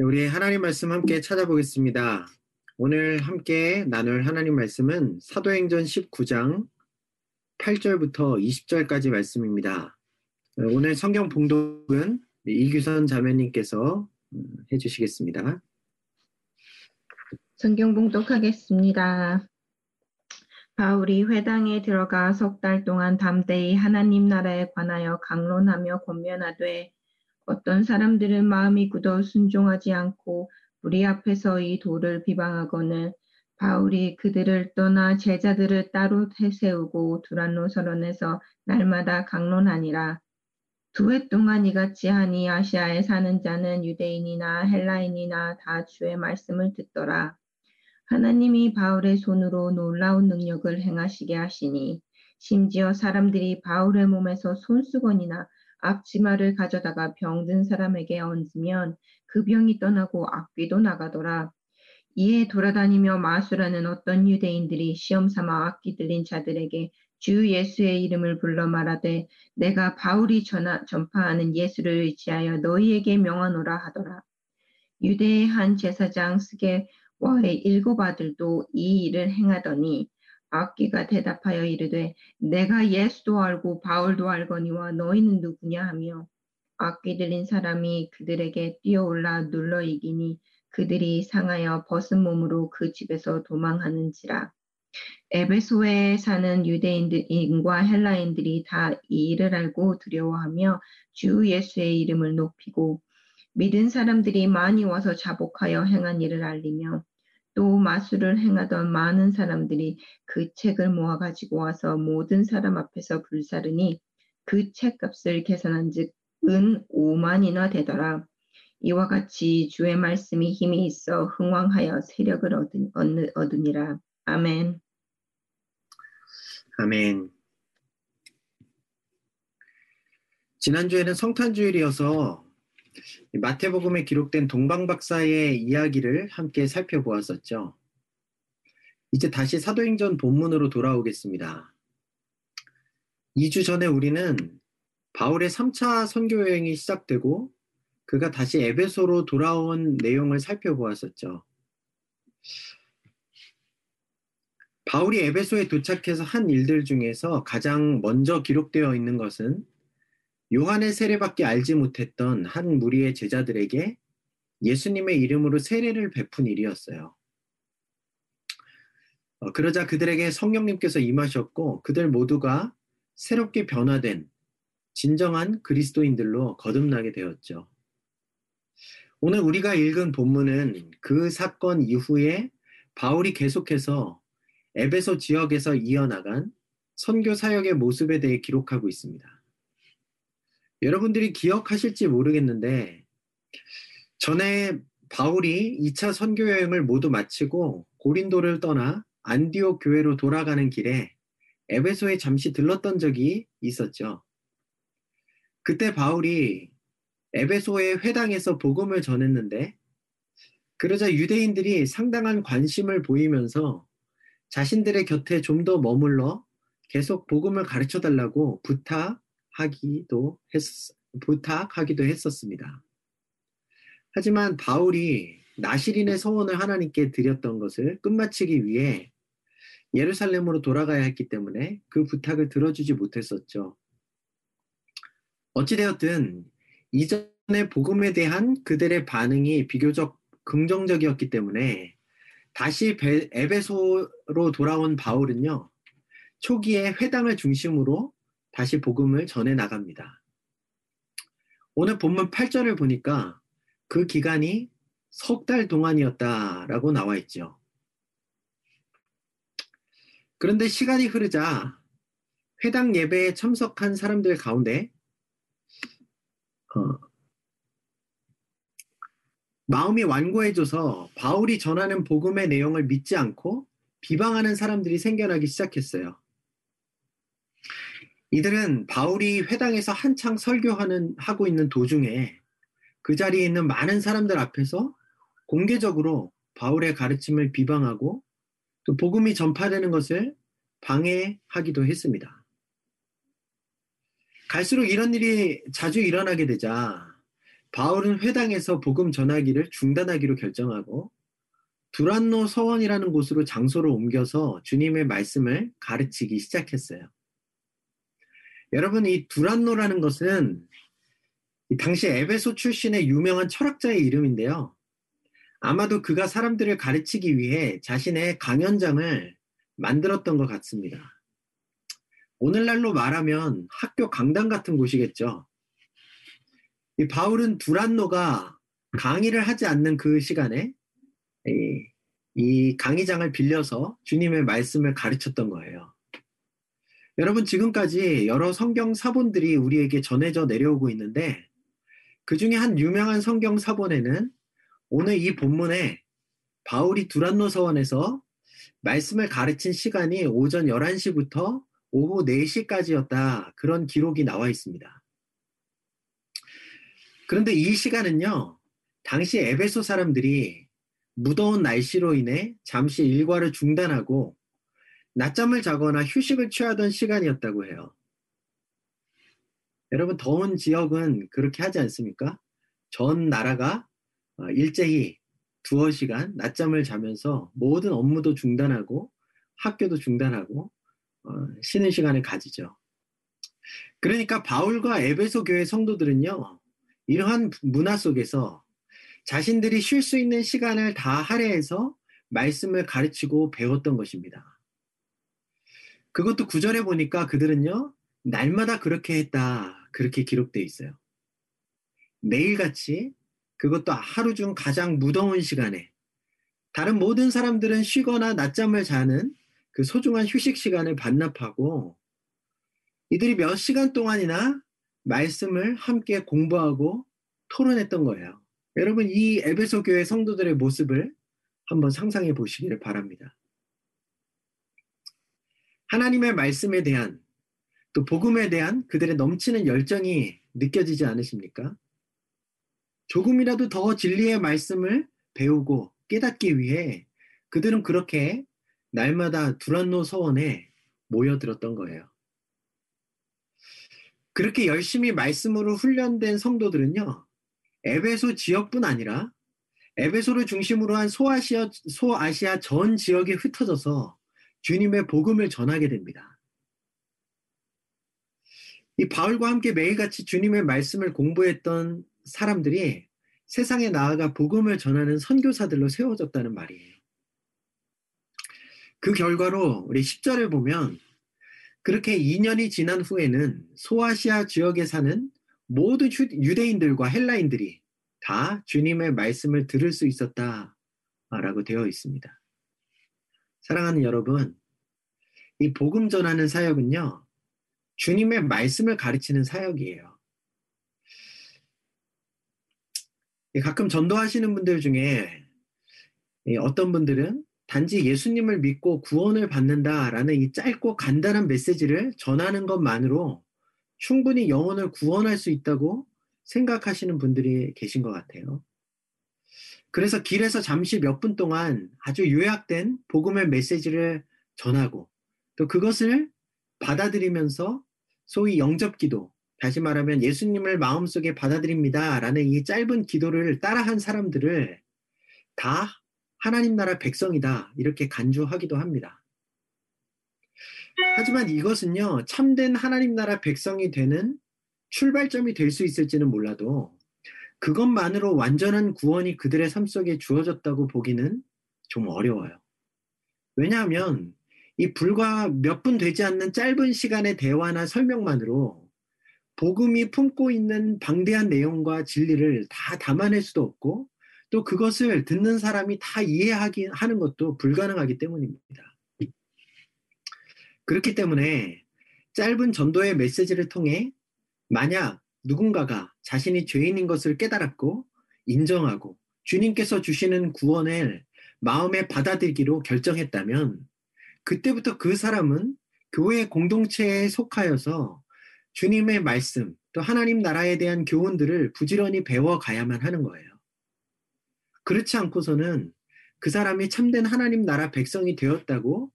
네, 우리 하나님 말씀 함께 찾아보겠습니다. 오늘 함께 나눌 하나님 말씀은 사도행전 19장 8절부터 20절까지 말씀입니다. 네, 오늘 성경 봉독은 이규선 자매님께서 음, 해주시겠습니다. 성경 봉독하겠습니다. 바울이 회당에 들어가 석 달 동안 담대히 하나님 나라에 관하여 강론하며 권면하되 어떤 사람들은 마음이 굳어 순종하지 않고 우리 앞에서 이 돌을 비방하거늘 바울이 그들을 떠나 제자들을 따로 해세우고 두란노 서론에서 날마다 강론하니라. 두 해 동안 이같이 하니 아시아에 사는 자는 유대인이나 헬라인이나 다 주의 말씀을 듣더라. 하나님이 바울의 손으로 놀라운 능력을 행하시게 하시니 심지어 사람들이 바울의 몸에서 손수건이나 앞치마를 가져다가 병든 사람에게 얹으면 그 병이 떠나고 악귀도 나가더라. 이에 돌아다니며 마술하는 어떤 유대인들이 시험 삼아 악기 들린 자들에게 주 예수의 이름을 불러 말하되 내가 바울이 전하, 전파하는 예수를 의지하여 너희에게 명하노라 하더라. 유대의 한 제사장 스게와의 일곱 아들도 이 일을 행하더니 악기가 대답하여 이르되 내가 예수도 알고 바울도 알거니와 너희는 누구냐 하며 악기 들린 사람이 그들에게 뛰어올라 눌러 이기니 그들이 상하여 벗은 몸으로 그 집에서 도망하는지라. 에베소에 사는 유대인과 헬라인들이 다 이 일을 알고 두려워하며 주 예수의 이름을 높이고 믿은 사람들이 많이 와서 자복하여 행한 일을 알리며 또 마술을 행하던 많은 사람들이 그 책을 모아 가지고 와서 모든 사람 앞에서 불사르니 그 책값을 계산한 즉 은 5만이나 되더라. 이와 같이 주의 말씀이 힘이 있어 흥왕하여 세력을 얻은, 얻으니라. 아멘. 아멘. 지난주에는 성탄주일이어서 마태복음에 기록된 동방박사의 이야기를 함께 살펴보았었죠. 이제 다시 사도행전 본문으로 돌아오겠습니다. 2주 전에 우리는 바울의 3차 선교 여행이 시작되고 그가 다시 에베소로 돌아온 내용을 살펴보았었죠. 바울이 에베소에 도착해서 한 일들 중에서 가장 먼저 기록되어 있는 것은 요한의 세례밖에 알지 못했던 한 무리의 제자들에게 예수님의 이름으로 세례를 베푼 일이었어요. 어, 그러자 그들에게 성령님께서 임하셨고 그들 모두가 새롭게 변화된 진정한 그리스도인들로 거듭나게 되었죠. 오늘 우리가 읽은 본문은 그 사건 이후에 바울이 계속해서 에베소 지역에서 이어나간 선교 사역의 모습에 대해 기록하고 있습니다. 여러분들이 기억하실지 모르겠는데 전에 바울이 2차 선교 여행을 모두 마치고 고린도를 떠나 안디옥 교회로 돌아가는 길에 에베소에 잠시 들렀던 적이 있었죠. 그때 바울이 에베소의 회당에서 복음을 전했는데 그러자 유대인들이 상당한 관심을 보이면서 자신들의 곁에 좀 더 머물러 계속 복음을 가르쳐 달라고 부탁 하기도 했, 부탁하기도 했었습니다. 하지만 바울이 나시린의 소원을 하나님께 드렸던 것을 끝마치기 위해 예루살렘으로 돌아가야 했기 때문에 그 부탁을 들어주지 못했었죠. 어찌되었든 이전의 복음에 대한 그들의 반응이 비교적 긍정적이었기 때문에 다시 에베소로 돌아온 바울은요, 초기에 회당을 중심으로 다시 복음을 전해 나갑니다. 오늘 본문 8절을 보니까 그 기간이 석 달 동안이었다라고 나와 있죠. 그런데 시간이 흐르자 회당 예배에 참석한 사람들 가운데 어, 마음이 완고해져서 바울이 전하는 복음의 내용을 믿지 않고 비방하는 사람들이 생겨나기 시작했어요. 이들은 바울이 회당에서 한창 설교하는 하고 있는 도중에 그 자리에 있는 많은 사람들 앞에서 공개적으로 바울의 가르침을 비방하고 또 복음이 전파되는 것을 방해하기도 했습니다. 갈수록 이런 일이 자주 일어나게 되자 바울은 회당에서 복음 전하기를 중단하기로 결정하고 두란노 서원이라는 곳으로 장소를 옮겨서 주님의 말씀을 가르치기 시작했어요. 여러분, 이 두란노라는 것은 당시 에베소 출신의 유명한 철학자의 이름인데요. 아마도 그가 사람들을 가르치기 위해 자신의 강연장을 만들었던 것 같습니다. 오늘날로 말하면 학교 강당 같은 곳이겠죠. 이 바울은 두란노가 강의를 하지 않는 그 시간에 이, 이 강의장을 빌려서 주님의 말씀을 가르쳤던 거예요. 여러분, 지금까지 여러 성경 사본들이 우리에게 전해져 내려오고 있는데, 그 중에 한 유명한 성경 사본에는 오늘 이 본문에 바울이 두란노 서원에서 말씀을 가르친 시간이 오전 11시부터 오후 4시까지였다. 그런 기록이 나와 있습니다. 그런데 이 시간은요, 당시 에베소 사람들이 무더운 날씨로 인해 잠시 일과를 중단하고 낮잠을 자거나 휴식을 취하던 시간이었다고 해요. 여러분, 더운 지역은 그렇게 하지 않습니까? 전 나라가 어, 일제히 두어 시간 낮잠을 자면서 모든 업무도 중단하고 학교도 중단하고 어, 쉬는 시간을 가지죠. 그러니까 바울과 에베소 교회 성도들은요, 이러한 문화 속에서 자신들이 쉴 수 있는 시간을 다 할애해서 말씀을 가르치고 배웠던 것입니다. 그것도 구절에 보니까 그들은요, 날마다 그렇게 했다. 그렇게 기록되어 있어요. 매일같이 그것도 하루 중 가장 무더운 시간에 다른 모든 사람들은 쉬거나 낮잠을 자는 그 소중한 휴식 시간을 반납하고 이들이 몇 시간 동안이나 말씀을 함께 공부하고 토론했던 거예요. 여러분, 이 에베소 교회 성도들의 모습을 한번 상상해 보시기를 바랍니다. 하나님의 말씀에 대한 또 복음에 대한 그들의 넘치는 열정이 느껴지지 않으십니까? 조금이라도 더 진리의 말씀을 배우고 깨닫기 위해 그들은 그렇게 날마다 두란노 서원에 모여들었던 거예요. 그렇게 열심히 말씀으로 훈련된 성도들은요, 에베소 지역뿐 아니라 에베소를 중심으로 한 소아시아, 소아시아 전 지역에 흩어져서 주님의 복음을 전하게 됩니다. 이 바울과 함께 매일같이 주님의 말씀을 공부했던 사람들이 세상에 나아가 복음을 전하는 선교사들로 세워졌다는 말이에요. 그 결과로 우리 10절을 보면 그렇게 2년이 지난 후에는 소아시아 지역에 사는 모든 유대인들과 헬라인들이 다 주님의 말씀을 들을 수 있었다라고 되어 있습니다. 사랑하는 여러분, 이 복음 전하는 사역은요, 주님의 말씀을 가르치는 사역이에요. 가끔 전도하시는 분들 중에 어떤 분들은 단지 예수님을 믿고 구원을 받는다라는 이 짧고 간단한 메시지를 전하는 것만으로 충분히 영혼을 구원할 수 있다고 생각하시는 분들이 계신 것 같아요. 그래서 길에서 잠시 몇 분 동안 아주 요약된 복음의 메시지를 전하고 또 그것을 받아들이면서 소위 영접 기도, 다시 말하면 예수님을 마음속에 받아들입니다. 라는 이 짧은 기도를 따라한 사람들을 다 하나님 나라 백성이다. 이렇게 간주하기도 합니다. 하지만 이것은요, 참된 하나님 나라 백성이 되는 출발점이 될 수 있을지는 몰라도 그것만으로 완전한 구원이 그들의 삶 속에 주어졌다고 보기는 좀 어려워요. 왜냐하면 이 불과 몇 분 되지 않는 짧은 시간의 대화나 설명만으로 복음이 품고 있는 방대한 내용과 진리를 다 담아낼 수도 없고 또 그것을 듣는 사람이 다 이해하기 하는 것도 불가능하기 때문입니다. 그렇기 때문에 짧은 전도의 메시지를 통해 만약 누군가가 자신이 죄인인 것을 깨달았고 인정하고 주님께서 주시는 구원을 마음에 받아들기로 결정했다면 그때부터 그 사람은 교회 공동체에 속하여서 주님의 말씀 또 하나님 나라에 대한 교훈들을 부지런히 배워가야만 하는 거예요. 그렇지 않고서는 그 사람이 참된 하나님 나라 백성이 되었다고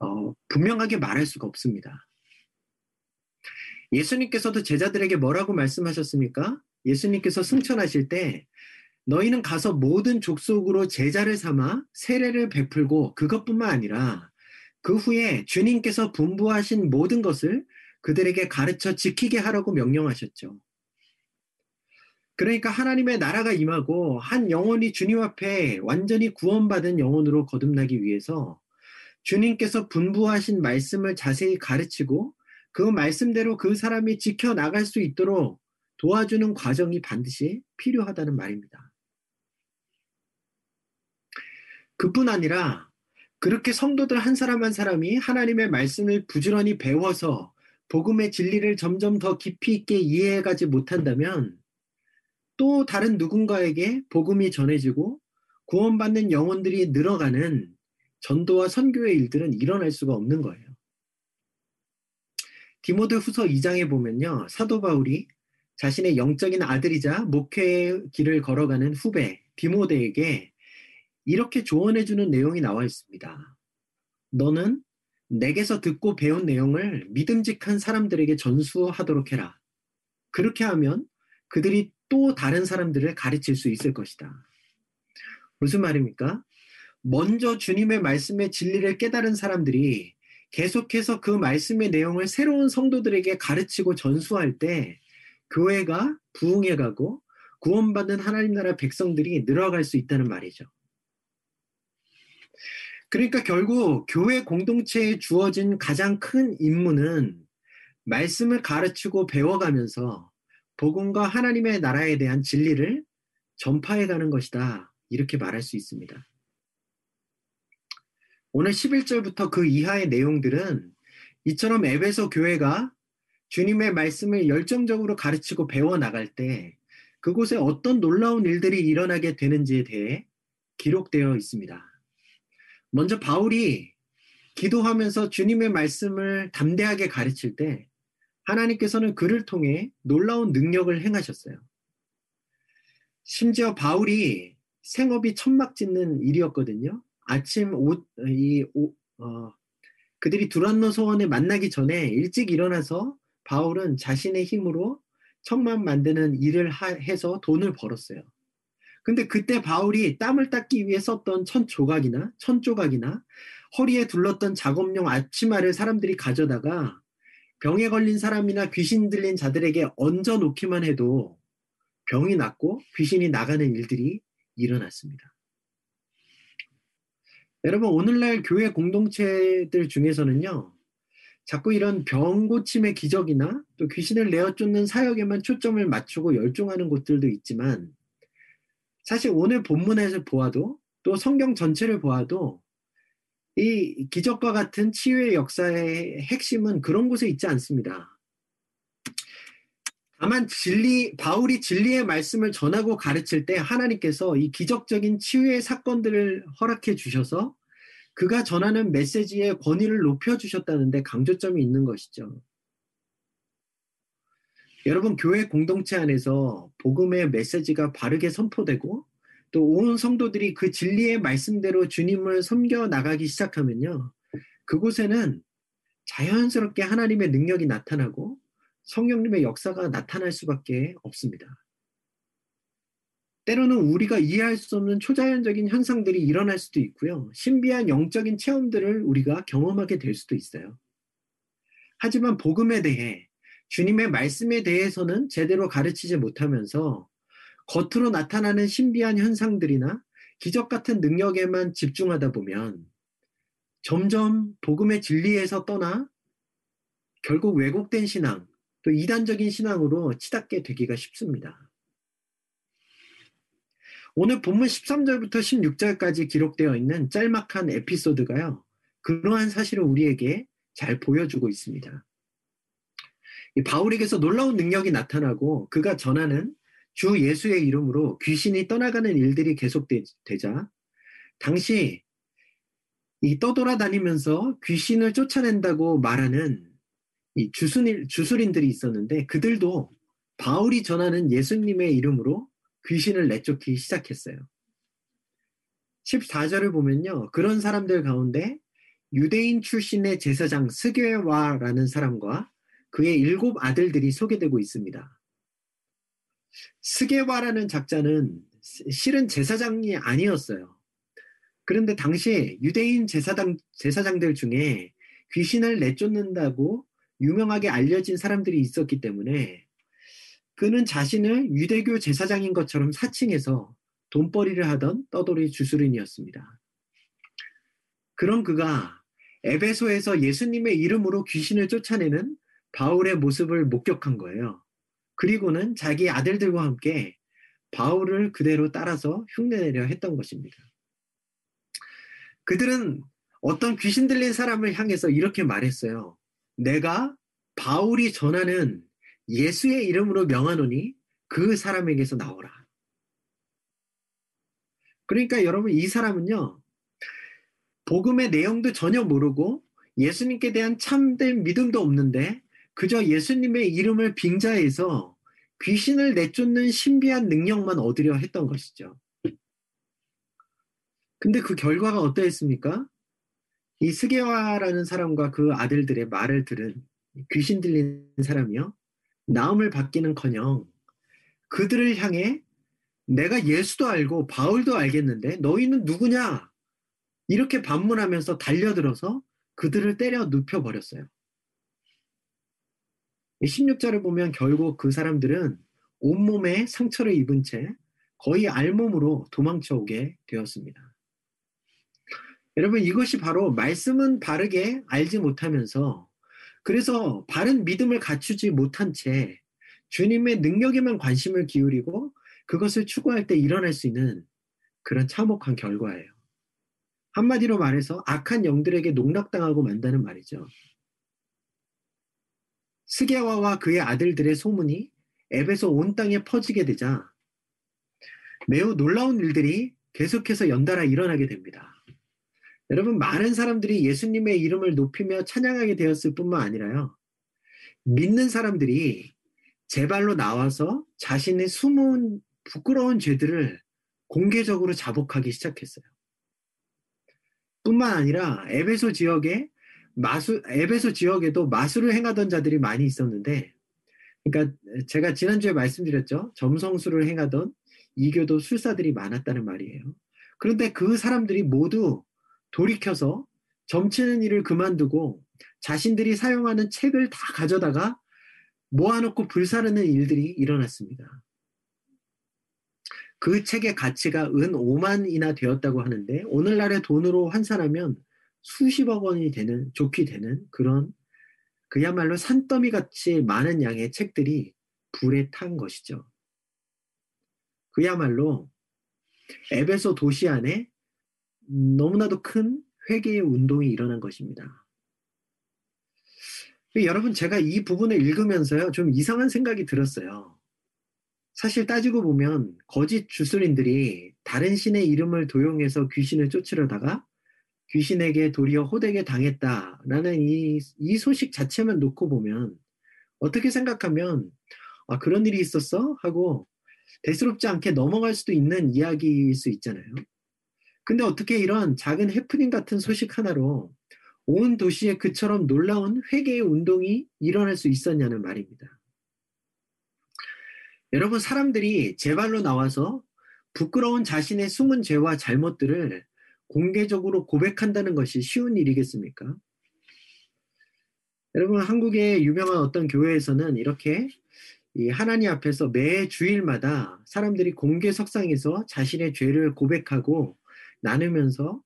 어, 분명하게 말할 수가 없습니다. 예수님께서도 제자들에게 뭐라고 말씀하셨습니까? 예수님께서 승천하실 때 너희는 가서 모든 족속으로 제자를 삼아 세례를 베풀고 그것뿐만 아니라 그 후에 주님께서 분부하신 모든 것을 그들에게 가르쳐 지키게 하라고 명령하셨죠. 그러니까 하나님의 나라가 임하고 한 영혼이 주님 앞에 완전히 구원받은 영혼으로 거듭나기 위해서 주님께서 분부하신 말씀을 자세히 가르치고 그 말씀대로 그 사람이 지켜나갈 수 있도록 도와주는 과정이 반드시 필요하다는 말입니다. 그뿐 아니라 그렇게 성도들 한 사람 한 사람이 하나님의 말씀을 부지런히 배워서 복음의 진리를 점점 더 깊이 있게 이해해가지 못한다면 또 다른 누군가에게 복음이 전해지고 구원받는 영혼들이 늘어가는 전도와 선교의 일들은 일어날 수가 없는 거예요. 디모데 후서 2장에 보면요. 사도 바울이 자신의 영적인 아들이자 목회의 길을 걸어가는 후배 디모데에게 이렇게 조언해주는 내용이 나와 있습니다. 너는 내게서 듣고 배운 내용을 믿음직한 사람들에게 전수하도록 해라. 그렇게 하면 그들이 또 다른 사람들을 가르칠 수 있을 것이다. 무슨 말입니까? 먼저 주님의 말씀의 진리를 깨달은 사람들이 계속해서 그 말씀의 내용을 새로운 성도들에게 가르치고 전수할 때 교회가 부흥해 가고 구원받는 하나님 나라 백성들이 늘어갈 수 있다는 말이죠. 그러니까 결국 교회 공동체에 주어진 가장 큰 임무는 말씀을 가르치고 배워가면서 복음과 하나님의 나라에 대한 진리를 전파해 가는 것이다. 이렇게 말할 수 있습니다. 오늘 11절부터 그 이하의 내용들은 이처럼 에베소 교회가 주님의 말씀을 열정적으로 가르치고 배워 나갈 때 그곳에 어떤 놀라운 일들이 일어나게 되는지에 대해 기록되어 있습니다. 먼저 바울이 기도하면서 주님의 말씀을 담대하게 가르칠 때 하나님께서는 그를 통해 놀라운 능력을 행하셨어요. 심지어 바울이 생업이 천막 짓는 일이었거든요. 아침 옷, 이, 오, 어, 그들이 두란노 소원을 만나기 전에 일찍 일어나서 바울은 자신의 힘으로 천막 만드는 일을 하, 해서 돈을 벌었어요. 근데 그때 바울이 땀을 닦기 위해 썼던 천 조각이나 천 조각이나 허리에 둘렀던 작업용 앞치마를 사람들이 가져다가 병에 걸린 사람이나 귀신 들린 자들에게 얹어 놓기만 해도 병이 낫고 귀신이 나가는 일들이 일어났습니다. 여러분, 오늘날 교회 공동체들 중에서는요, 자꾸 이런 병 고침의 기적이나 또 귀신을 내어 쫓는 사역에만 초점을 맞추고 열중하는 곳들도 있지만, 사실 오늘 본문에서 보아도 또 성경 전체를 보아도 이 기적과 같은 치유의 역사의 핵심은 그런 곳에 있지 않습니다. 다만 진리 바울이 진리의 말씀을 전하고 가르칠 때 하나님께서 이 기적적인 치유의 사건들을 허락해 주셔서 그가 전하는 메시지의 권위를 높여 주셨다는데 강조점이 있는 것이죠. 여러분 교회 공동체 안에서 복음의 메시지가 바르게 선포되고 또 온 성도들이 그 진리의 말씀대로 주님을 섬겨 나가기 시작하면요. 그곳에는 자연스럽게 하나님의 능력이 나타나고 성령님의 역사가 나타날 수밖에 없습니다. 때로는 우리가 이해할 수 없는 초자연적인 현상들이 일어날 수도 있고요. 신비한 영적인 체험들을 우리가 경험하게 될 수도 있어요. 하지만 복음에 대해 주님의 말씀에 대해서는 제대로 가르치지 못하면서 겉으로 나타나는 신비한 현상들이나 기적 같은 능력에만 집중하다 보면 점점 복음의 진리에서 떠나 결국 왜곡된 신앙, 또 이단적인 신앙으로 치닫게 되기가 쉽습니다. 오늘 본문 13절부터 16절까지 기록되어 있는 짤막한 에피소드가요. 그러한 사실을 우리에게 잘 보여주고 있습니다. 바울에게서 놀라운 능력이 나타나고 그가 전하는 주 예수의 이름으로 귀신이 떠나가는 일들이 계속되자 당시 이 떠돌아다니면서 귀신을 쫓아낸다고 말하는 이 주술인, 주술인들이 있었는데 그들도 바울이 전하는 예수님의 이름으로 귀신을 내쫓기 시작했어요. 14절을 보면요. 그런 사람들 가운데 유대인 출신의 제사장 스게와라는 사람과 그의 일곱 아들들이 소개되고 있습니다. 스게와라는 작자는 실은 제사장이 아니었어요. 그런데 당시 유대인 제사장, 제사장들 중에 귀신을 내쫓는다고 유명하게 알려진 사람들이 있었기 때문에 그는 자신을 유대교 제사장인 것처럼 사칭해서 돈벌이를 하던 떠돌이 주술인이었습니다. 그런 그가 에베소에서 예수님의 이름으로 귀신을 쫓아내는 바울의 모습을 목격한 거예요. 그리고는 자기 아들들과 함께 바울을 그대로 따라서 흉내내려 했던 것입니다. 그들은 어떤 귀신 들린 사람을 향해서 이렇게 말했어요. 내가 바울이 전하는 예수의 이름으로 명하노니 그 사람에게서 나오라. 그러니까 여러분 이 사람은요. 복음의 내용도 전혀 모르고 예수님께 대한 참된 믿음도 없는데 그저 예수님의 이름을 빙자해서 귀신을 내쫓는 신비한 능력만 얻으려 했던 것이죠. 근데 그 결과가 어떠했습니까? 이 스게와라는 사람과 그 아들들의 말을 들은 귀신 들린 사람이요. 나음을 받기는커녕 그들을 향해 내가 예수도 알고 바울도 알겠는데 너희는 누구냐? 이렇게 반문하면서 달려들어서 그들을 때려 눕혀 버렸어요. 16절을 보면 결국 그 사람들은 온몸에 상처를 입은 채 거의 알몸으로 도망쳐 오게 되었습니다. 여러분, 이것이 바로 말씀은 바르게 알지 못하면서 그래서 바른 믿음을 갖추지 못한 채 주님의 능력에만 관심을 기울이고 그것을 추구할 때 일어날 수 있는 그런 참혹한 결과예요. 한마디로 말해서 악한 영들에게 농락당하고 만다는 말이죠. 스게와와 그의 아들들의 소문이 앱에서 온 땅에 퍼지게 되자 매우 놀라운 일들이 계속해서 연달아 일어나게 됩니다. 여러분, 많은 사람들이 예수님의 이름을 높이며 찬양하게 되었을 뿐만 아니라요. 믿는 사람들이 제 발로 나와서 자신의 숨은 부끄러운 죄들을 공개적으로 자복하기 시작했어요. 뿐만 아니라 에베소 지역에 마수, 에베소 지역에도 마술을 행하던 자들이 많이 있었는데, 그러니까 제가 지난주에 말씀드렸죠. 점성술을 행하던 이교도 술사들이 많았다는 말이에요. 그런데 그 사람들이 모두 돌이켜서 점치는 일을 그만두고 자신들이 사용하는 책을 다 가져다가 모아놓고 불사르는 일들이 일어났습니다. 그 책의 가치가 은 5만이나 되었다고 하는데 오늘날의 돈으로 환산하면 수십억 원이 되는 좋게 되는 그런 그야말로 산더미 같이 많은 양의 책들이 불에 탄 것이죠. 그야말로 에베소 도시 안에 너무나도 큰 회개의 운동이 일어난 것입니다. 여러분, 제가 이 부분을 읽으면서요, 좀 이상한 생각이 들었어요. 사실 따지고 보면, 거짓 주술인들이 다른 신의 이름을 도용해서 귀신을 쫓으려다가 귀신에게 도리어 호되게 당했다라는 이, 이 소식 자체만 놓고 보면 어떻게 생각하면 아, 그런 일이 있었어? 하고 대수롭지 않게 넘어갈 수도 있는 이야기일 수 있잖아요. 근데 어떻게 이런 작은 해프닝 같은 소식 하나로 온 도시에 그처럼 놀라운 회개의 운동이 일어날 수 있었냐는 말입니다. 여러분, 사람들이 제발로 나와서 부끄러운 자신의 숨은 죄와 잘못들을 공개적으로 고백한다는 것이 쉬운 일이겠습니까? 여러분, 한국의 유명한 어떤 교회에서는 이렇게 하나님 앞에서 매 주일마다 사람들이 공개 석상에서 자신의 죄를 고백하고 나누면서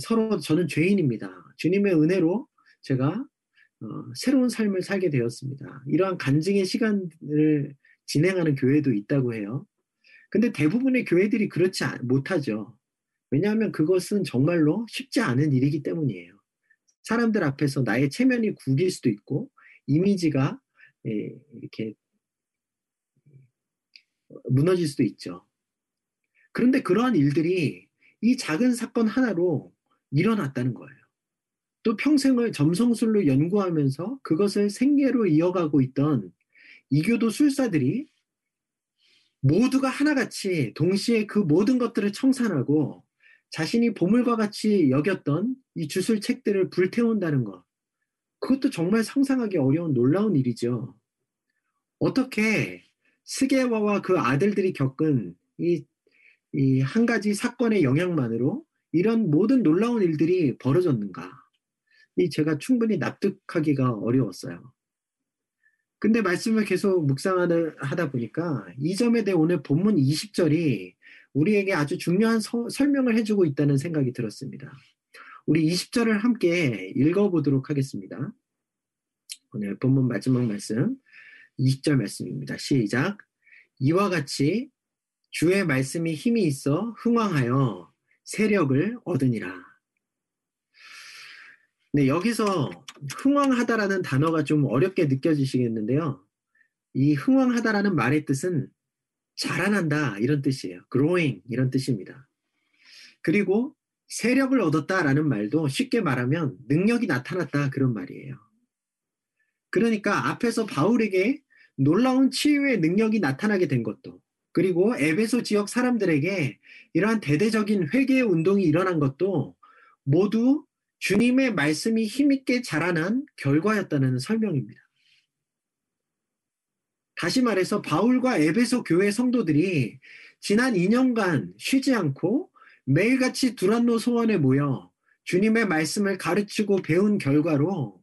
서로 저는 죄인입니다. 주님의 은혜로 제가 어, 새로운 삶을 살게 되었습니다. 이러한 간증의 시간을 진행하는 교회도 있다고 해요. 근데 대부분의 교회들이 그렇지 못하죠. 왜냐하면 그것은 정말로 쉽지 않은 일이기 때문이에요. 사람들 앞에서 나의 체면이 구길 수도 있고 이미지가 예, 이렇게 무너질 수도 있죠. 그런데 그러한 일들이 이 작은 사건 하나로 일어났다는 거예요. 또 평생을 점성술로 연구하면서 그것을 생계로 이어가고 있던 이교도 술사들이 모두가 하나같이 동시에 그 모든 것들을 청산하고 자신이 보물과 같이 여겼던 이 주술 책들을 불태운다는 것. 그것도 정말 상상하기 어려운 놀라운 일이죠. 어떻게 스게와와 그 아들들이 겪은 이, 이 한 가지 사건의 영향만으로 이런 모든 놀라운 일들이 벌어졌는가? 이 제가 충분히 납득하기가 어려웠어요. 근데 말씀을 계속 묵상하다 보니까 이 점에 대해 오늘 본문 20절이 우리에게 아주 중요한 서, 설명을 해주고 있다는 생각이 들었습니다. 우리 20절을 함께 읽어보도록 하겠습니다. 오늘 본문 마지막 말씀 20절 말씀입니다. 시작. 이와 같이 주의 말씀이 힘이 있어 흥왕하여 세력을 얻으니라. 네, 여기서 흥왕하다라는 단어가 좀 어렵게 느껴지시겠는데요. 이 흥왕하다라는 말의 뜻은 자라난다 이런 뜻이에요. growing 이런 뜻입니다. 그리고 세력을 얻었다라는 말도 쉽게 말하면 능력이 나타났다 그런 말이에요. 그러니까 앞에서 바울에게 놀라운 치유의 능력이 나타나게 된 것도 그리고 에베소 지역 사람들에게 이러한 대대적인 회개의 운동이 일어난 것도 모두 주님의 말씀이 힘있게 자라난 결과였다는 설명입니다. 다시 말해서 바울과 에베소 교회 성도들이 지난 2년간 쉬지 않고 매일같이 두란노 소원에 모여 주님의 말씀을 가르치고 배운 결과로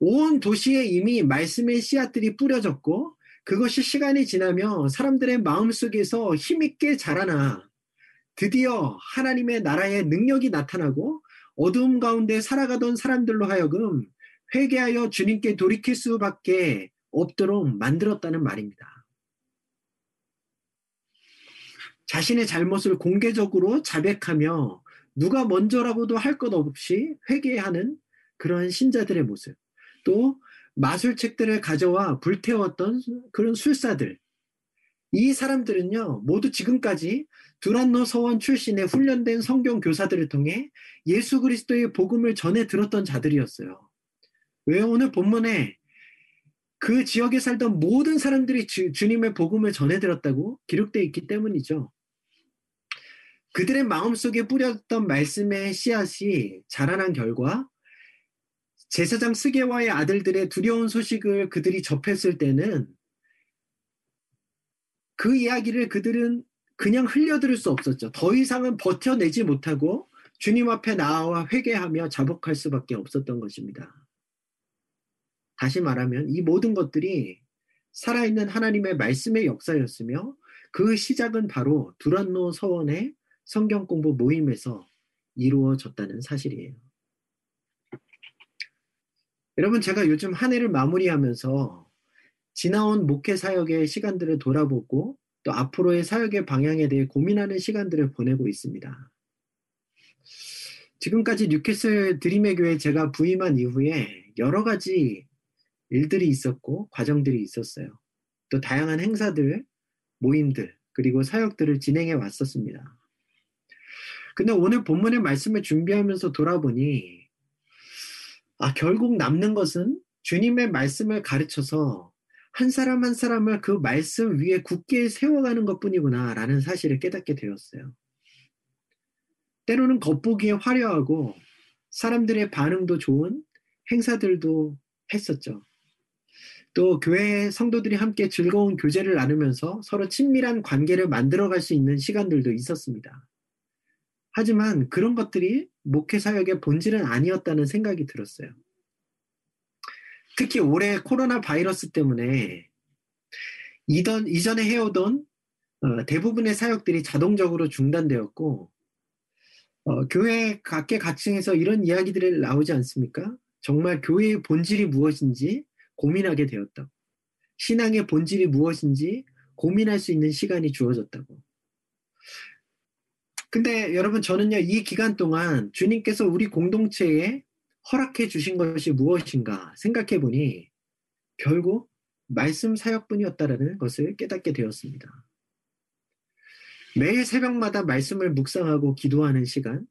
온 도시에 이미 말씀의 씨앗들이 뿌려졌고 그것이 시간이 지나며 사람들의 마음속에서 힘있게 자라나 드디어 하나님의 나라의 능력이 나타나고 어두움 가운데 살아가던 사람들로 하여금 회개하여 주님께 돌이킬 수밖에 없도록 만들었다는 말입니다. 자신의 잘못을 공개적으로 자백하며 누가 먼저라고도 할 것 없이 회개하는 그러한 신자들의 모습. 또 마술책들을 가져와 불태웠던 그런 술사들. 이 사람들은요, 모두 지금까지 두란노 서원 출신의 훈련된 성경 교사들을 통해 예수 그리스도의 복음을 전해 들었던 자들이었어요. 왜 오늘 본문에 그 지역에 살던 모든 사람들이 주, 주님의 복음을 전해 들었다고 기록되어 있기 때문이죠. 그들의 마음속에 뿌렸던 말씀의 씨앗이 자라난 결과 제사장 스게와의 아들들의 두려운 소식을 그들이 접했을 때는 그 이야기를 그들은 그냥 흘려들을 수 없었죠. 더 이상은 버텨내지 못하고 주님 앞에 나와 회개하며 자복할 수밖에 없었던 것입니다. 다시 말하면 이 모든 것들이 살아있는 하나님의 말씀의 역사였으며 그 시작은 바로 두란노 서원의 성경 공부 모임에서 이루어졌다는 사실이에요. 여러분, 제가 요즘 한 해를 마무리하면서 지나온 목회 사역의 시간들을 돌아보고 또 앞으로의 사역의 방향에 대해 고민하는 시간들을 보내고 있습니다. 지금까지 뉴캐슬 드림의 교회 제가 부임한 이후에 여러 가지 일들이 있었고 과정들이 있었어요. 또 다양한 행사들, 모임들, 그리고 사역들을 진행해 왔었습니다. 근데 오늘 본문의 말씀을 준비하면서 돌아보니 아, 결국 남는 것은 주님의 말씀을 가르쳐서 한 사람 한 사람을 그 말씀 위에 굳게 세워가는 것 뿐이구나 라는 사실을 깨닫게 되었어요. 때로는 겉보기에 화려하고 사람들의 반응도 좋은 행사들도 했었죠. 또 교회 성도들이 함께 즐거운 교제를 나누면서 서로 친밀한 관계를 만들어갈 수 있는 시간들도 있었습니다. 하지만 그런 것들이 목회 사역의 본질은 아니었다는 생각이 들었어요. 특히 올해 코로나 바이러스 때문에 이던, 이전에 해오던 어, 대부분의 사역들이 자동적으로 중단되었고, 어, 교회 각계 각층에서 이런 이야기들이 나오지 않습니까? 정말 교회의 본질이 무엇인지 고민하게 되었다고. 신앙의 본질이 무엇인지 고민할 수 있는 시간이 주어졌다고. 근데 여러분 저는요 이 기간 동안 주님께서 우리 공동체에 허락해 주신 것이 무엇인가 생각해 보니 결국 말씀 사역뿐이었다라는 것을 깨닫게 되었습니다. 매일 새벽마다 말씀을 묵상하고 기도하는 시간,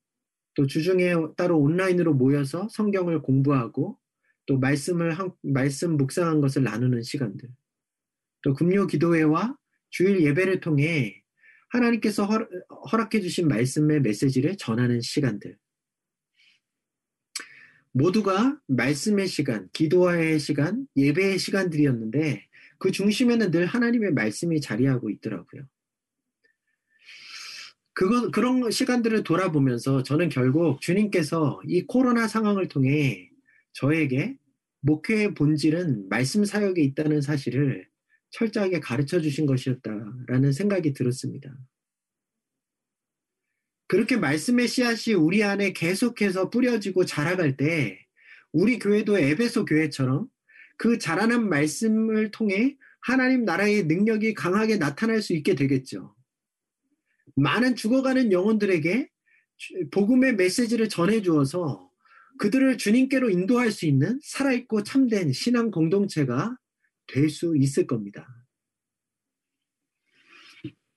또 주중에 따로 온라인으로 모여서 성경을 공부하고 또 말씀을 한, 말씀 묵상한 것을 나누는 시간들, 또 금요 기도회와 주일 예배를 통해 하나님께서 허락해 주신 말씀의 메시지를 전하는 시간들. 모두가 말씀의 시간, 기도와의 시간, 예배의 시간들이었는데 그 중심에는 늘 하나님의 말씀이 자리하고 있더라고요. 그거, 그런 시간들을 돌아보면서 저는 결국 주님께서 이 코로나 상황을 통해 저에게 목회의 본질은 말씀 사역에 있다는 사실을 철저하게 가르쳐 주신 것이었다라는 생각이 들었습니다. 그렇게 말씀의 씨앗이 우리 안에 계속해서 뿌려지고 자라갈 때 우리 교회도 에베소 교회처럼 그 자라난 말씀을 통해 하나님 나라의 능력이 강하게 나타날 수 있게 되겠죠. 많은 죽어가는 영혼들에게 복음의 메시지를 전해 주어서 그들을 주님께로 인도할 수 있는 살아있고 참된 신앙 공동체가 될 수 있을 겁니다.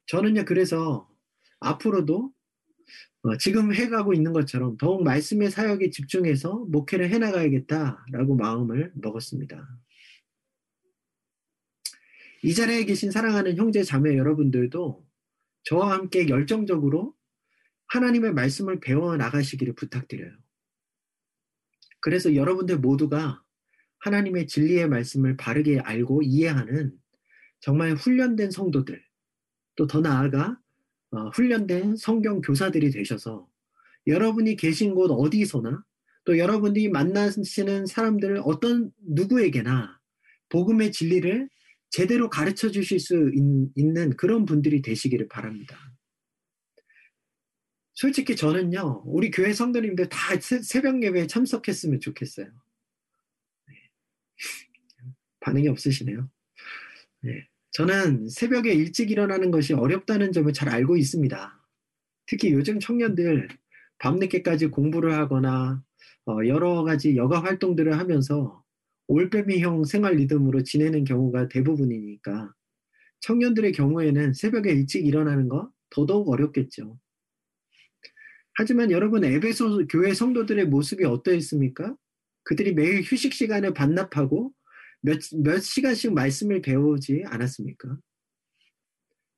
저는요, 그래서 앞으로도 어, 지금 해가고 있는 것처럼 더욱 말씀의 사역에 집중해서 목회를 해나가야겠다라고 마음을 먹었습니다. 이 자리에 계신 사랑하는 형제 자매 여러분들도 저와 함께 열정적으로 하나님의 말씀을 배워 나가시기를 부탁드려요. 그래서 여러분들 모두가 하나님의 진리의 말씀을 바르게 알고 이해하는 정말 훈련된 성도들, 또 더 나아가 어, 훈련된 성경 교사들이 되셔서 여러분이 계신 곳 어디서나 또 여러분이 만나시는 사람들을 어떤 누구에게나 복음의 진리를 제대로 가르쳐 주실 수 있 는 그런 분들이 되시기를 바랍니다. 솔직히 저는요, 우리 교회 성도님들 다 새벽 예배에 참석했으면 좋겠어요. 네. 반응이 없으시네요. 네. 저는 새벽에 일찍 일어나는 것이 어렵다는 점을 잘 알고 있습니다. 특히 요즘 청년들 밤늦게까지 공부를 하거나 어, 여러 가지 여가 활동들을 하면서 올빼미형 생활 리듬으로 지내는 경우가 대부분이니까 청년들의 경우에는 새벽에 일찍 일어나는 거 더더욱 어렵겠죠. 하지만 여러분 에베소 교회 성도들의 모습이 어떠했습니까? 그들이 매일 휴식 시간을 반납하고 몇, 몇 시간씩 말씀을 배우지 않았습니까?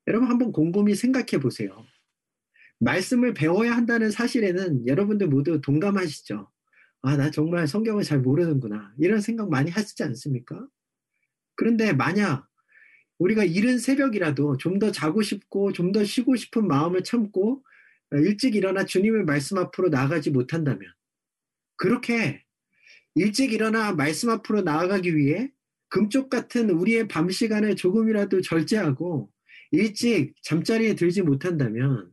여러분 한번 곰곰이 생각해 보세요. 말씀을 배워야 한다는 사실에는 여러분들 모두 동감하시죠? 아, 나 정말 성경을 잘 모르는구나. 이런 생각 많이 하시지 않습니까? 그런데 만약 우리가 이른 새벽이라도 좀 더 자고 싶고 좀 더 쉬고 싶은 마음을 참고 일찍 일어나 주님의 말씀 앞으로 나가지 못한다면 그렇게 일찍 일어나 말씀 앞으로 나아가기 위해 금쪽 같은 우리의 밤 시간을 조금이라도 절제하고 일찍 잠자리에 들지 못한다면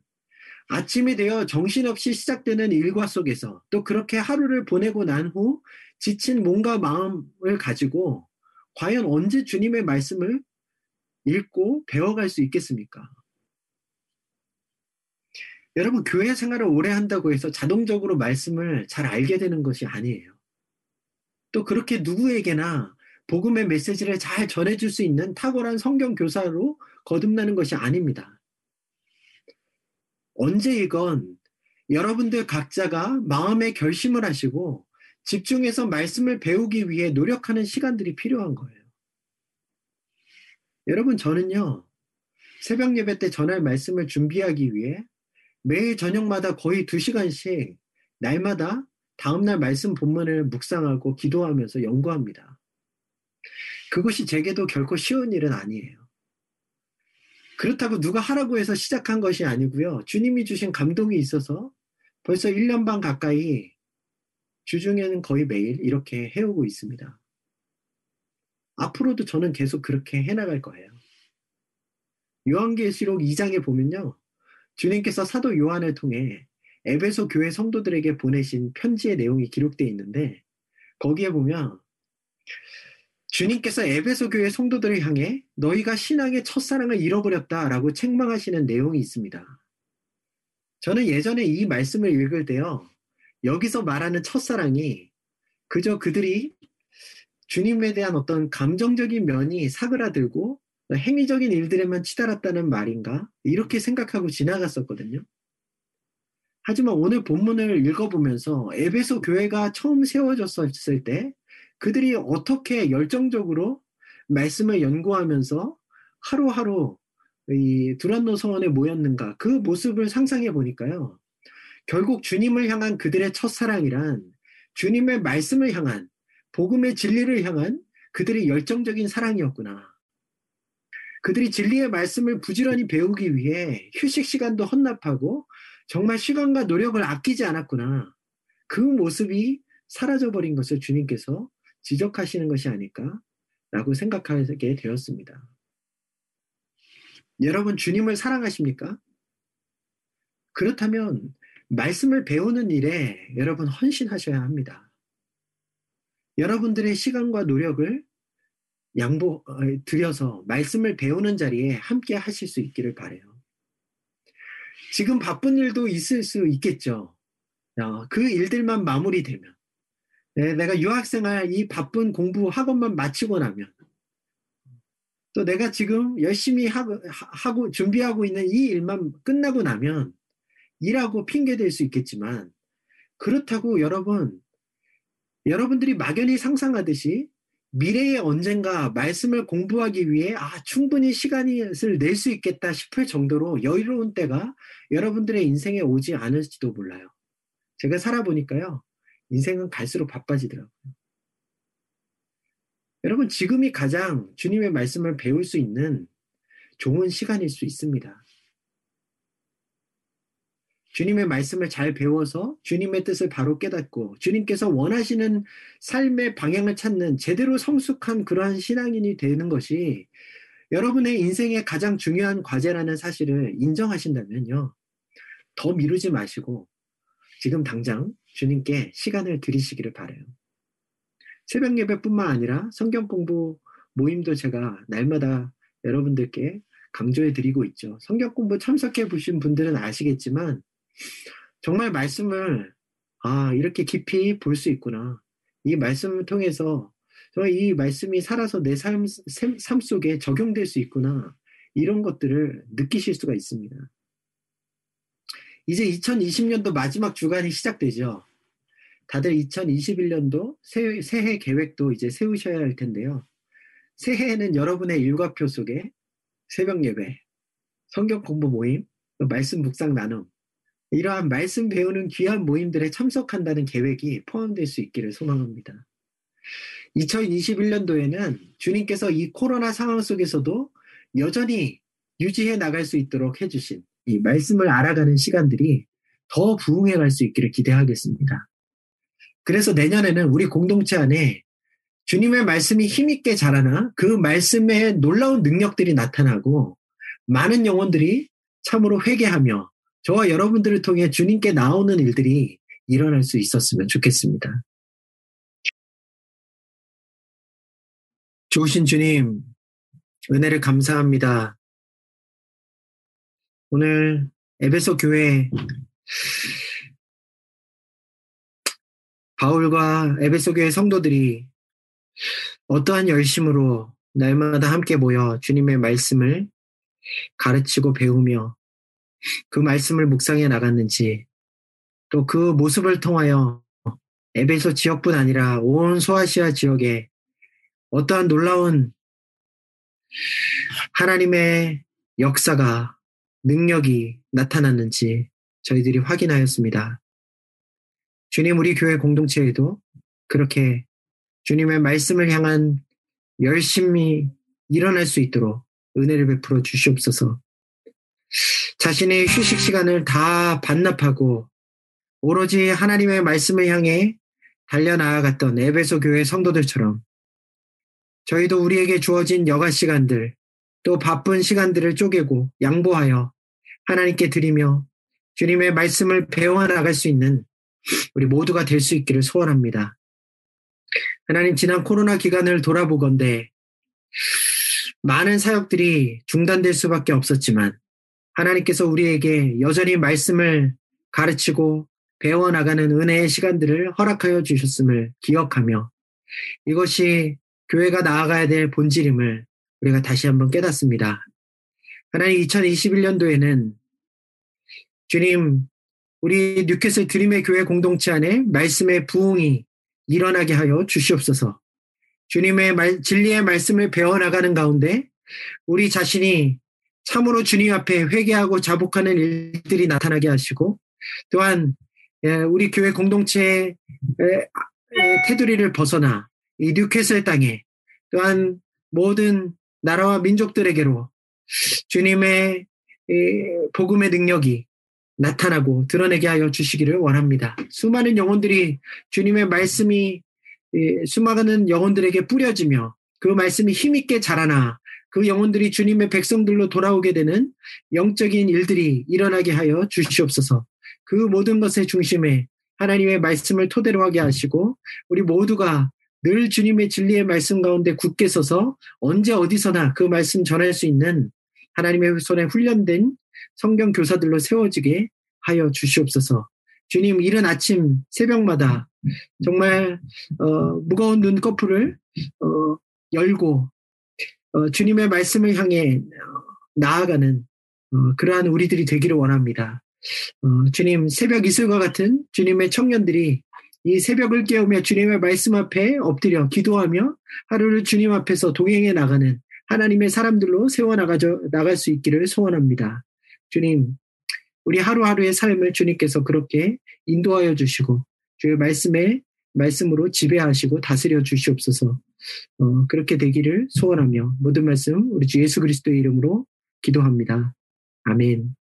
아침이 되어 정신없이 시작되는 일과 속에서 또 그렇게 하루를 보내고 난 후 지친 몸과 마음을 가지고 과연 언제 주님의 말씀을 읽고 배워갈 수 있겠습니까? 여러분, 교회 생활을 오래 한다고 해서 자동적으로 말씀을 잘 알게 되는 것이 아니에요. 또 그렇게 누구에게나 복음의 메시지를 잘 전해줄 수 있는 탁월한 성경 교사로 거듭나는 것이 아닙니다. 언제이건 여러분들 각자가 마음의 결심을 하시고 집중해서 말씀을 배우기 위해 노력하는 시간들이 필요한 거예요. 여러분, 저는요, 새벽 예배 때 전할 말씀을 준비하기 위해 매일 저녁마다 거의 두 시간씩 날마다 다음날 말씀 본문을 묵상하고 기도하면서 연구합니다. 그것이 제게도 결코 쉬운 일은 아니에요. 그렇다고 누가 하라고 해서 시작한 것이 아니고요. 주님이 주신 감동이 있어서 벌써 1년 반 가까이 주중에는 거의 매일 이렇게 해오고 있습니다. 앞으로도 저는 계속 그렇게 해나갈 거예요. 요한계시록 2장에 보면요. 주님께서 사도 요한을 통해 에베소 교회 성도들에게 보내신 편지의 내용이 기록되어 있는데 거기에 보면 주님께서 에베소 교회 성도들을 향해 너희가 신앙의 첫사랑을 잃어버렸다라고 책망하시는 내용이 있습니다. 저는 예전에 이 말씀을 읽을 때요. 여기서 말하는 첫사랑이 그저 그들이 주님에 대한 어떤 감정적인 면이 사그라들고 행위적인 일들에만 치달았다는 말인가? 이렇게 생각하고 지나갔었거든요. 하지만 오늘 본문을 읽어보면서 에베소 교회가 처음 세워졌을 때 그들이 어떻게 열정적으로 말씀을 연구하면서 하루하루 이 두란노 서원에 모였는가 그 모습을 상상해 보니까요. 결국 주님을 향한 그들의 첫사랑이란 주님의 말씀을 향한 복음의 진리를 향한 그들의 열정적인 사랑이었구나. 그들이 진리의 말씀을 부지런히 배우기 위해 휴식 시간도 헌납하고 정말 시간과 노력을 아끼지 않았구나. 그 모습이 사라져버린 것을 주님께서 지적하시는 것이 아닐까라고 생각하게 되었습니다. 여러분, 주님을 사랑하십니까? 그렇다면 말씀을 배우는 일에 여러분 헌신하셔야 합니다. 여러분들의 시간과 노력을 양보 어, 드려서 말씀을 배우는 자리에 함께 하실 수 있기를 바래요. 지금 바쁜 일도 있을 수 있겠죠. 어, 그 일들만 마무리되면 네, 내가 유학생활 이 바쁜 공부 학원만 마치고 나면 또 내가 지금 열심히 하고, 하고 준비하고 있는 이 일만 끝나고 나면 일하고 핑계 댈수 있겠지만 그렇다고 여러분 여러분들이 막연히 상상하듯이 미래에 언젠가 말씀을 공부하기 위해 아 충분히 시간을 낼 수 있겠다 싶을 정도로 여유로운 때가 여러분들의 인생에 오지 않을지도 몰라요. 제가 살아보니까요. 인생은 갈수록 바빠지더라고요. 여러분 지금이 가장 주님의 말씀을 배울 수 있는 좋은 시간일 수 있습니다. 주님의 말씀을 잘 배워서 주님의 뜻을 바로 깨닫고 주님께서 원하시는 삶의 방향을 찾는 제대로 성숙한 그러한 신앙인이 되는 것이 여러분의 인생의 가장 중요한 과제라는 사실을 인정하신다면요. 더 미루지 마시고 지금 당장 주님께 시간을 드리시기를 바래요. 새벽 예배뿐만 아니라 성경 공부 모임도 제가 날마다 여러분들께 강조해 드리고 있죠. 성경 공부 참석해 보신 분들은 아시겠지만 정말 말씀을 아 이렇게 깊이 볼 수 있구나. 이 말씀을 통해서 정말 이 말씀이 살아서 내 삶, 삶 속에 적용될 수 있구나. 이런 것들을 느끼실 수가 있습니다. 이제 2020년도 마지막 주간이 시작되죠. 다들 2021년도 새, 새해 계획도 이제 세우셔야 할 텐데요. 새해에는 여러분의 일과표 속에 새벽 예배, 성경 공부 모임, 말씀 묵상 나눔, 이러한 말씀 배우는 귀한 모임들에 참석한다는 계획이 포함될 수 있기를 소망합니다. 2021년도에는 주님께서 이 코로나 상황 속에서도 여전히 유지해 나갈 수 있도록 해주신 이 말씀을 알아가는 시간들이 더 부흥해 갈 수 있기를 기대하겠습니다. 그래서 내년에는 우리 공동체 안에 주님의 말씀이 힘있게 자라나 그 말씀에 놀라운 능력들이 나타나고 많은 영혼들이 참으로 회개하며 저와 여러분들을 통해 주님께 나오는 일들이 일어날 수 있었으면 좋겠습니다. 좋으신 주님, 은혜를 감사합니다. 오늘 에베소 교회 바울과 에베소 교회 성도들이 어떠한 열심으로 날마다 함께 모여 주님의 말씀을 가르치고 배우며 그 말씀을 묵상해 나갔는지 또 그 모습을 통하여 에베소 지역뿐 아니라 온 소아시아 지역에 어떠한 놀라운 하나님의 역사가 능력이 나타났는지 저희들이 확인하였습니다. 주님 우리 교회 공동체에도 그렇게 주님의 말씀을 향한 열심히 일어날 수 있도록 은혜를 베풀어 주시옵소서. 자신의 휴식 시간을 다 반납하고 오로지 하나님의 말씀을 향해 달려 나아갔던 에베소 교회 성도들처럼 저희도 우리에게 주어진 여가 시간들 또 바쁜 시간들을 쪼개고 양보하여 하나님께 드리며 주님의 말씀을 배워 나갈 수 있는 우리 모두가 될 수 있기를 소원합니다. 하나님 지난 코로나 기간을 돌아보건대 많은 사역들이 중단될 수밖에 없었지만 하나님께서 우리에게 여전히 말씀을 가르치고 배워나가는 은혜의 시간들을 허락하여 주셨음을 기억하며 이것이 교회가 나아가야 될 본질임을 우리가 다시 한번 깨닫습니다. 하나님 2021년도에는 주님, 우리 뉴캐슬 드림의 교회 공동체 안에 말씀의 부흥이 일어나게 하여 주시옵소서. 주님의 말, 진리의 말씀을 배워나가는 가운데 우리 자신이 참으로 주님 앞에 회개하고 자복하는 일들이 나타나게 하시고 또한 예, 우리 교회 공동체의 테두리를 벗어나 이 뉴캐슬 땅에 또한 모든 나라와 민족들에게로 주님의 복음의 능력이 나타나고 드러내게 하여 주시기를 원합니다. 수많은 영혼들이 주님의 말씀이 수많은 영혼들에게 뿌려지며 그 말씀이 힘있게 자라나 그 영혼들이 주님의 백성들로 돌아오게 되는 영적인 일들이 일어나게 하여 주시옵소서. 그 모든 것의 중심에 하나님의 말씀을 토대로 하게 하시고 우리 모두가 늘 주님의 진리의 말씀 가운데 굳게 서서 언제 어디서나 그 말씀 전할 수 있는 하나님의 손에 훈련된 성경 교사들로 세워지게 하여 주시옵소서. 주님 이른 아침 새벽마다 정말 어, 무거운 눈꺼풀을 어, 열고 어, 주님의 말씀을 향해 어, 나아가는 어, 그러한 우리들이 되기를 원합니다. 어, 주님 새벽 이슬과 같은 주님의 청년들이 이 새벽을 깨우며 주님의 말씀 앞에 엎드려 기도하며 하루를 주님 앞에서 동행해 나가는 하나님의 사람들로 세워나가 나갈 수 있기를 소원합니다. 주님, 우리 하루하루의 삶을 주님께서 그렇게 인도하여 주시고 주의 말씀에 말씀으로 지배하시고 다스려 주시옵소서. 어, 그렇게 되기를 소원하며 모든 말씀 우리 주 예수 그리스도의 이름으로 기도합니다. 아멘.